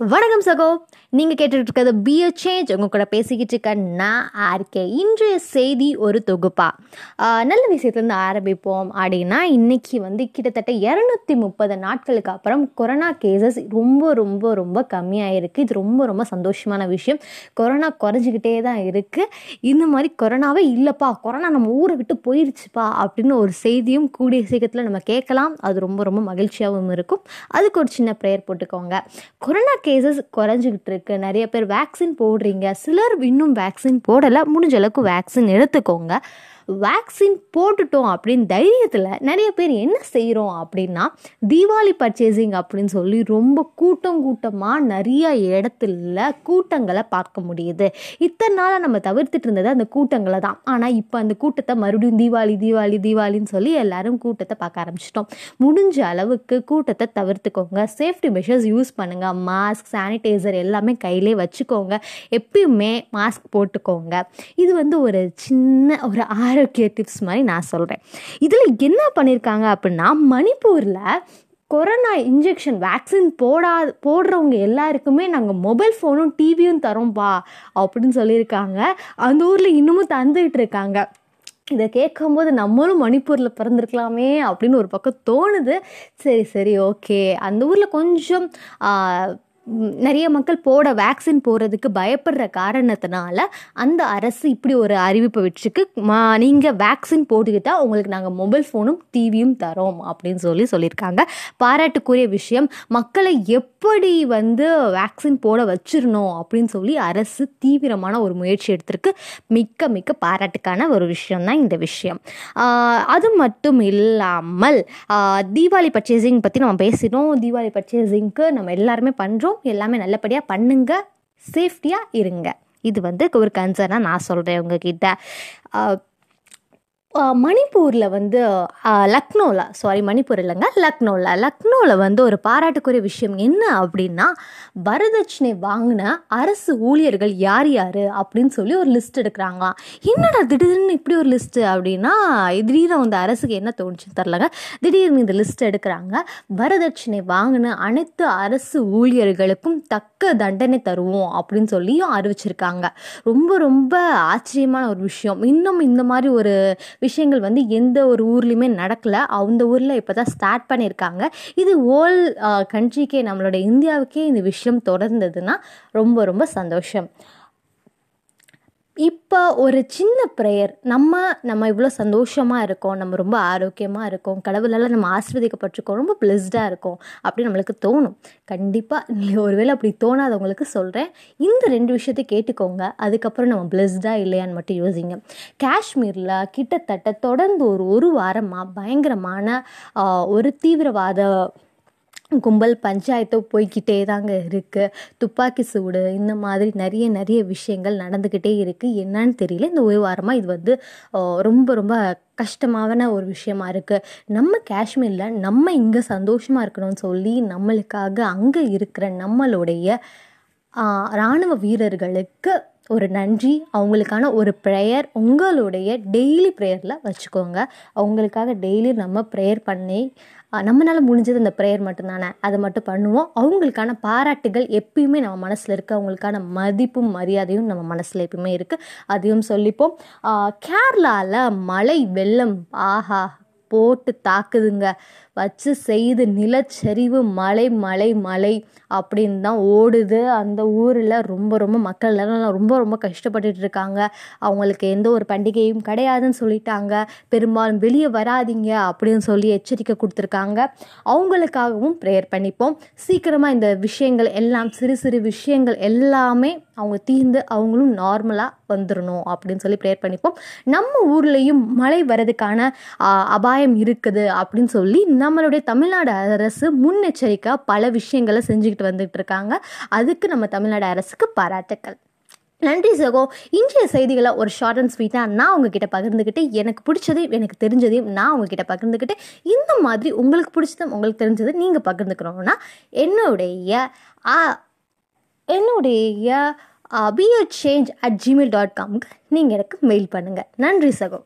வணக்கம் சகோ. நீங்கள் கேட்டுட்டு இருக்கிறது பியோ சேஞ்ச் உங்கள் கூட பேசிக்கிட்டு இருக்க நான் ஆர்கே இன்றைய செய்தி ஒரு தொகுப்பா. நல்ல விஷயத்துலேருந்து ஆரம்பிப்போம் அப்படின்னா இன்றைக்கி வந்து கிட்டத்தட்ட இரநூத்தி முப்பது நாட்களுக்கு அப்புறம் கொரோனா கேசஸ் ரொம்ப ரொம்ப ரொம்ப கம்மியாக இருக்குது இது ரொம்ப ரொம்ப சந்தோஷமான விஷயம். கொரோனா குறைஞ்சிக்கிட்டே தான் இருக்குது இந்த மாதிரி கொரோனாவே இல்லைப்பா. கொரோனா நம்ம ஊரை விட்டு போயிருச்சுப்பா அப்படின்னு ஒரு செய்தியும் கூடிய சீக்கிரத்தில் நம்ம கேட்கலாம். அது ரொம்ப ரொம்ப மகிழ்ச்சியாகவும் இருக்கும். அதுக்கு ஒரு சின்ன ப்ரேயர் போட்டுக்கோங்க. கொரோனா கேசஸ் குறைஞ்சிக்கிட்டு இருக்கு நிறைய பேர் வேக்சின் போடுறீங்க. சிலர் இன்னும் வேக்சின் போடலை. முடிஞ்ச அளவுக்கு வேக்சின் எடுத்துக்கோங்க. வேக்சின் போட்டுட்டோம் அப்படின்னு தைரியத்தில் நிறைய பேர் என்ன செய்கிறோம் அப்படின்னா தீபாவளி பர்ச்சேசிங் அப்படின்னு சொல்லி ரொம்ப கூட்டம் கூட்டமாக நிறைய இடத்துல கூட்டங்களை பார்க்க முடியுது. இத்தனை நாளாக நம்ம தவிர்த்துட்டு இருந்தது அந்த கூட்டங்களை தான். ஆனால் இப்போ அந்த கூட்டத்தை மறுபடியும் தீபாவளி தீபாவளி தீபாவளின்னு சொல்லி எல்லாரும் கூட்டத்தை பார்க்க ஆரம்பிச்சிட்டோம். முடிஞ்ச அளவுக்கு கூட்டத்தை தவிர்த்துக்கோங்க. சேஃப்டி மெஷர்ஸ் யூஸ் பண்ணுங்கள் மாஸ்க் சானிடைசர் எல்லாமே கையிலே வச்சுக்கோங்க. எப்பயுமே மாஸ்க் போட்டுக்கோங்க. இது வந்து ஒரு சின்ன ஒரு ஆரோக்கிய டிப்ஸ் மாதிரி நான் சொல்கிறேன் இதில் என்ன பண்ணியிருக்காங்க அப்படின்னா மணிப்பூரில் கொரோனா இன்ஜெக்ஷன் வேக்சின் போடா போடுறவங்க எல்லாருக்குமே நாங்கள் மொபைல் ஃபோனும் டிவியும் தரோம்ப்பா அப்படின்னு சொல்லியிருக்காங்க. அந்த ஊரில் இன்னமும் தந்துகிட்டு இருக்காங்க. இதை கேட்கும்போது நம்மளும் மணிப்பூரில் பிறந்திருக்கலாமே அப்படின்னு ஒரு பக்கம் தோணுது. சரி சரி ஓகே அந்த ஊரில் கொஞ்சம் நிறைய மக்கள் போட வேக்சின் போடுறதுக்கு பயப்படுற காரணத்தினால அந்த அரசு இப்படி ஒரு அறிவிப்பு வச்சுக்கு மா நீங்கள் வேக்சின் போட்டுக்கிட்டால் உங்களுக்கு நாங்கள் மொபைல் ஃபோனும் டிவியும் தரோம் அப்படின்னு சொல்லி சொல்லியிருக்காங்க. பாராட்டுக்குரிய விஷயம். மக்களை எப்படி வந்து வேக்சின் போட வச்சிடணும் அப்படின்னு சொல்லி அரசு தீவிரமான ஒரு முயற்சி எடுத்திருக்கு. மிக்க மிக்க பாராட்டுக்கான ஒரு விஷயம் தான் இந்த விஷயம். அது மட்டும் இல்லாமல் தீபாவளி பர்ச்சேசிங் பற்றி நம்ம பேசினோம். தீபாவளி பர்ச்சேசிங்க்கு நம்ம எல்லாருமே பண்ணுறோம் எல்லாமே நல்லபடியாக பண்ணுங்க. சேஃப்டியாக இருங்க. இது வந்து ஒரு கன்சர்னாக நான் சொல்கிறேன் உங்ககிட்ட. மணிப்பூரில் வந்து லக்னோவில் சாரி மணிப்பூர் இல்லைங்க லக்னோவில் லக்னோவில் வந்து ஒரு பாராட்டுக்குரிய விஷயம் என்ன அப்படின்னா வரதட்சணை வாங்கின அரசு ஊழியர்கள் யார் யார் அப்படின்னு சொல்லி ஒரு லிஸ்ட் எடுக்கிறாங்களாம் என்னடா திடீர்னு இப்படி ஒரு லிஸ்ட்டு அப்படின்னா திடீர்னு அந்த அரசுக்கு என்ன தோணுச்சுன்னு தெரிலங்க திடீர்னு இந்த லிஸ்ட் எடுக்கிறாங்க. வரதட்சணை வாங்கின அனைத்து அரசு ஊழியர்களுக்கும் தக்க தண்டனை தருவோம் அப்படின்னு சொல்லியும் அறிவிச்சிருக்காங்க. ரொம்ப ரொம்ப ஆச்சரியமான ஒரு விஷயம். இன்னும் இந்த மாதிரி ஒரு விஷயங்கள் வந்து எந்த ஒரு ஊர்லேயுமே நடக்கலை. அந்த ஊரில் இப்போ தான் ஸ்டார்ட் பண்ணியிருக்காங்க இது ஓல் கண்ட்ரிக்கே நம்மளோட இந்தியாவுக்கே இந்த விஷயம் தொடர்ந்ததுன்னா ரொம்ப ரொம்ப சந்தோஷம். இப்போ ஒரு சின்ன ப்ரேயர் நம்ம நம்ம இவ்வளோ சந்தோஷமாக இருக்கோம் நம்ம ரொம்ப ஆரோக்கியமாக இருக்கோம் கடவுளால் நம்ம ஆஸ்வதிக்கப்பட்டிருக்கோம் ரொம்ப பிளஸ்டாக இருக்கோம் அப்படின்னு நம்மளுக்கு தோணும். கண்டிப்பாக ஒருவேளை அப்படி தோணாதவங்களுக்கு சொல்கிறேன் இந்த ரெண்டு விஷயத்தை கேட்டுக்கோங்க. அதுக்கப்புறம் நம்ம பிளஸ்டாக இல்லையான்னு மட்டும் யோசிங்க. காஷ்மீரில் கிட்டத்தட்ட தொடர்ந்து ஒரு ஒரு வாரமாக பயங்கரமான ஒரு தீவிரவாத கும்பல் பஞ்சாயத்தோ போய்கிட்டே தாங்க இருக்குது துப்பாக்கி சூடு இந்த மாதிரி நிறைய நிறைய விஷயங்கள் நடந்துக்கிட்டே இருக்குது என்னன்னு தெரியல. இந்த ஒரு வாரமாக இது வந்து ரொம்ப ரொம்ப கஷ்டமான ஒரு விஷயமா இருக்குது நம்ம காஷ்மீரில் நம்ம இங்கே சந்தோஷமாக இருக்கணும்னு சொல்லி நம்மளுக்காக அங்கே இருக்கிற நம்மளுடைய இராணுவ வீரர்களுக்கு ஒரு நன்றி அவங்களுக்கான ஒரு ப்ரேயர் உங்களுடைய டெய்லி ப்ரேயரில் வச்சுக்கோங்க. அவங்களுக்காக டெய்லி நம்ம ப்ரேயர் பண்ணி நம்மளால் முடிஞ்சது அந்த ப்ரேயர் மட்டும்தானே அதை மட்டும் பண்ணுவோம். அவங்களுக்கான பாராட்டுகள் எப்பயுமே நம்ம மனசில் இருக்குது அவங்களுக்கான மதிப்பும் மரியாதையும் நம்ம மனசில் எப்பயுமே இருக்குது அதையும் சொல்லிப்போம். கேரளாவில் மழை வெள்ளம் ஆஹா போட்டு தாக்குதுங்க. வச்சு செய்து நிலச்சரிவு மலை மலை மலை அப்படின்னு தான் ஓடுது. அந்த ஊரில் ரொம்ப ரொம்ப மக்கள் எல்லாம் ரொம்ப ரொம்ப கஷ்டப்பட்டுட்டு இருக்காங்க. அவங்களுக்கு எந்த ஒரு பண்டிகையும் கிடையாதுன்னு சொல்லிட்டாங்க. பெரும்பாலும் வெளியே வராதீங்க அப்படின்னு சொல்லி எச்சரிக்கை கொடுத்துருக்காங்க. அவங்களுக்காகவும் ப்ரேயர் பண்ணிப்போம். சீக்கிரமாக இந்த விஷயங்கள் எல்லாம் சிறு சிறு விஷயங்கள் எல்லாமே அவங்க தீர்ந்து அவங்களும் நார்மலாக வந்துடணும் அப்படின்னு சொல்லி ப்ரேயர் பண்ணிப்போம். நம்ம ஊர்லேயும் மழை வரதுக்கான அபாயம் இருக்குது அப்படின்னு சொல்லி நம்மளுடைய தமிழ்நாடு அரசு முன்னெச்சரிக்கை பல விஷயங்களை செஞ்சுக்கிட்டு வந்துட்டு இருக்காங்க. அதுக்கு நம்ம தமிழ்நாடு அரசுக்கு பாராட்டுக்கள். நன்றி சகோ. இன்றைய செய்திகளை ஒரு ஷார்ட் அண்ட் ஸ்வீட்டாக நான் உங்ககிட்ட பகிர்ந்துக்கிட்டு எனக்கு பிடிச்சதையும் எனக்கு தெரிஞ்சதையும் நான் உங்ககிட்ட பகிர்ந்துக்கிட்டு இந்த மாதிரி உங்களுக்கு பிடிச்சதும் உங்களுக்கு தெரிஞ்சதை நீங்கள் பகிர்ந்துக்கணும்னா என்னுடைய என்னுடைய BEd change at Gmail dot காம்க்கு நீங்கள் எனக்கு மெயில் பண்ணுங்கள் நன்றி சகோ.